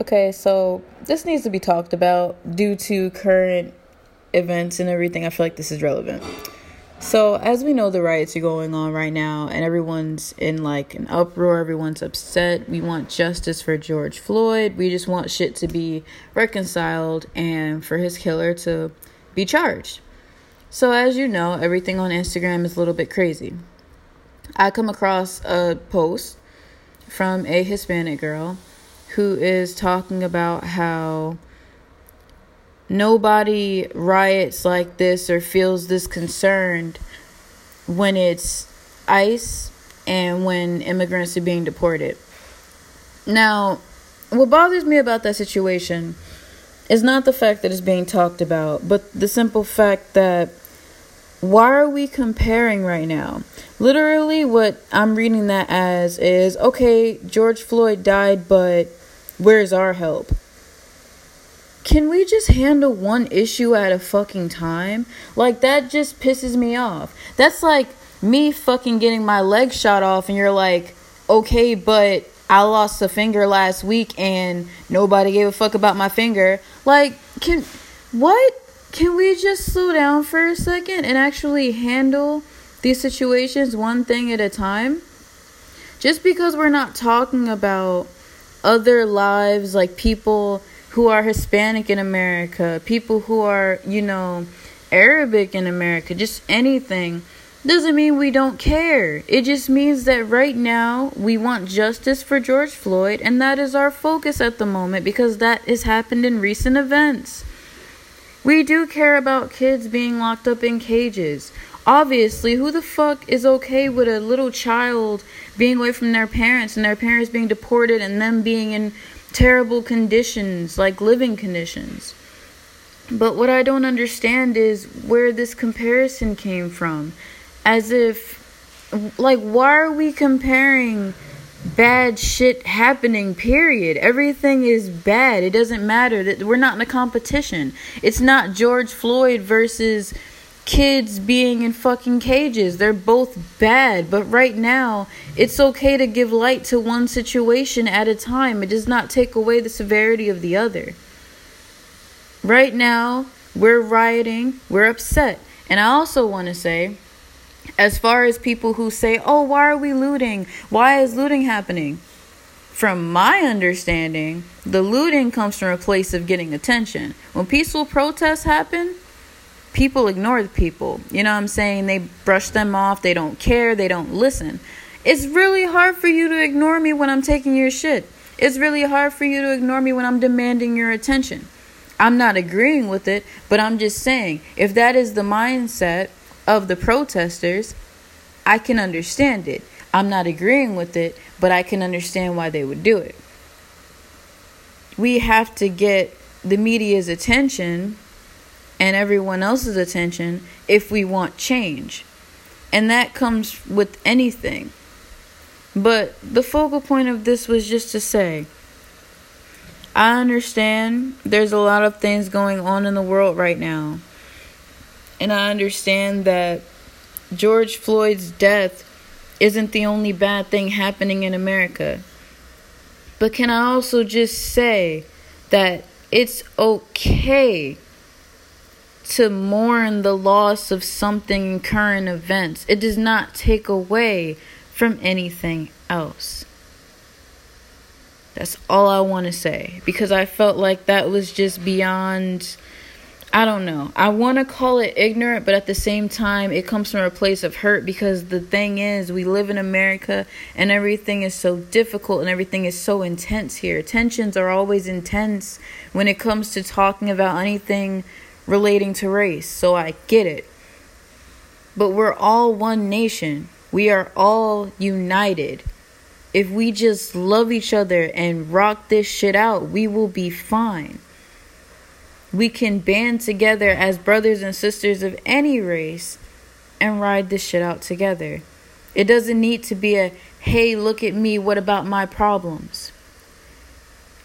Okay, so this needs to be talked about due to current events and everything. I feel like this is relevant. So, as we know, the riots are going on right now, and everyone's in like an uproar. Everyone's upset. We want justice for George Floyd. We just want shit to be reconciled and for his killer to be charged. So, as you know, everything on Instagram is a little bit crazy. I come across a post from a Hispanic girl who is talking about how nobody riots like this or feels this concerned when it's ICE and when immigrants are being deported. Now, what bothers me about that situation is not the fact that it's being talked about, but the simple fact that why are we comparing right now? Literally, what I'm reading that as is okay, George Floyd died, but where's our help? Can we just handle one issue at a fucking time? Like, that just pisses me off. That's like me fucking getting my leg shot off, and you're like, okay, but I lost a finger last week and nobody gave a fuck about my finger. Like, can. What? Can we just slow down for a second and actually handle these situations one thing at a time? Just because we're not talking about other lives, like people who are Hispanic in America, people who are, you know, Arabic in America, just anything, doesn't mean we don't care. It just means that right now we want justice for George Floyd, and that is our focus at the moment because that has happened in recent events. We do care about kids being locked up in cages. Obviously, who the fuck is okay with a little child being away from their parents and their parents being deported and them being in terrible conditions, like living conditions? But what I don't understand is where this comparison came from. As if, like, why are we comparing bad shit happening period everything is bad it doesn't matter that we're not in a competition it's not george floyd versus kids being in fucking cages they're both bad but right now it's okay to give light to one situation at a time it does not take away the severity of the other right now we're rioting we're upset and i also want to say as far as people who say, oh, why are we looting? Why is looting happening? From my understanding, the looting comes from a place of getting attention. When peaceful protests happen, people ignore the people. You know what I'm saying? They brush them off, they don't care, they don't listen. It's really hard for you to ignore me when I'm taking your shit. It's really hard for you to ignore me when I'm demanding your attention. I'm not agreeing with it, but I'm just saying if that is the mindset of the protesters, I can understand it. I'm not agreeing with it, but I can understand why they would do it. We have to get the media's attention and everyone else's attention if we want change. And that comes with anything. But the focal point of this was just to say I understand there's a lot of things going on in the world right now. And I understand that George Floyd's death isn't the only bad thing happening in America. But can I also just say that it's okay to mourn the loss of something in current events? It does not take away from anything else. That's all I want to say because I felt like that was just beyond I don't know. I want to call it ignorant, but at the same time, it comes from a place of hurt because the thing is, we live in America and everything is so difficult and everything is so intense here. Tensions are always intense when it comes to talking about anything relating to race, so I get it. But we're all one nation, we are all united. If we just love each other and rock this shit out, we will be fine we can band together as brothers and sisters of any race and ride this shit out together. It doesn't need to be a, hey, look at me, what about my problems?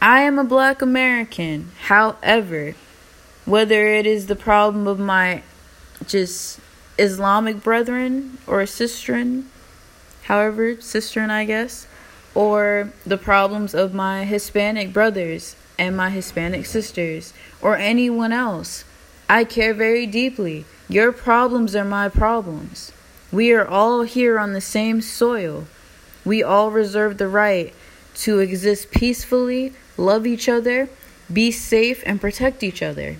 I am a black American. However, whether it is the problem of my just Islamic brethren or sisterin, however, sisterin, I guess, or the problems of my Hispanic brothers and my Hispanic sisters or anyone else. I care very deeply. Your problems are my problems. We are all here on the same soil. We all reserve the right to exist peacefully, love each other, be safe, and protect each other.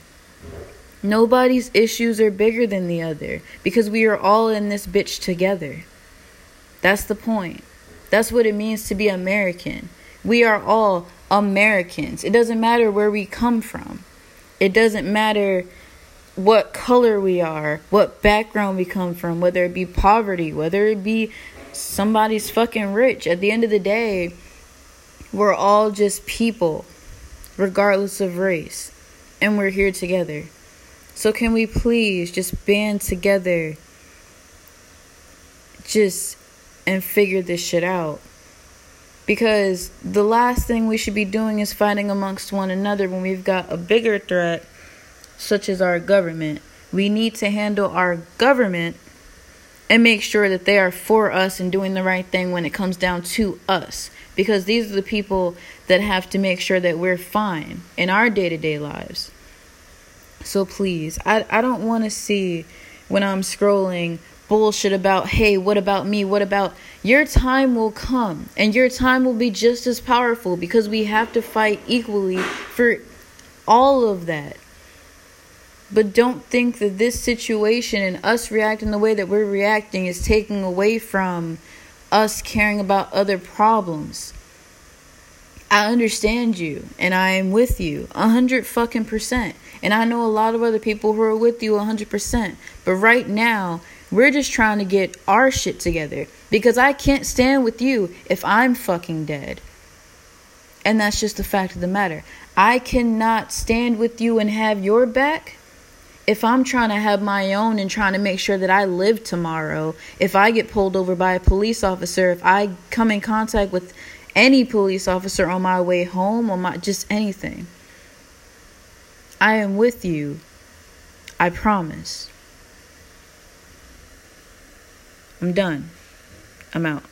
Nobody's issues are bigger than the other because we are all in this bitch together. That's the point. That's what it means to be American. We are all Americans. It doesn't matter where we come from. It doesn't matter what color we are, what background we come from, whether it be poverty, whether it be somebody's fucking rich. At the end of the day, we're all just people, regardless of race. And we're here together. So, can we please just band together just and figure this shit out? Because the last thing we should be doing is fighting amongst one another when we've got a bigger threat, such as our government. We need to handle our government and make sure that they are for us and doing the right thing when it comes down to us. Because these are the people that have to make sure that we're fine in our day to day lives. So please, I, I don't want to see when I'm scrolling bullshit about, hey, what about me? What about your time will come and your time will be just as powerful because we have to fight equally for all of that. But don't think that this situation and us reacting the way that we're reacting is taking away from us caring about other problems. I understand you and I am with you a hundred fucking percent. And I know a lot of other people who are with you a hundred percent. But right now, we're just trying to get our shit together because I can't stand with you if I'm fucking dead. And that's just the fact of the matter. I cannot stand with you and have your back if I'm trying to have my own and trying to make sure that I live tomorrow. If I get pulled over by a police officer, if I come in contact with any police officer on my way home or my just anything. I am with you. I promise. I'm done. I'm out.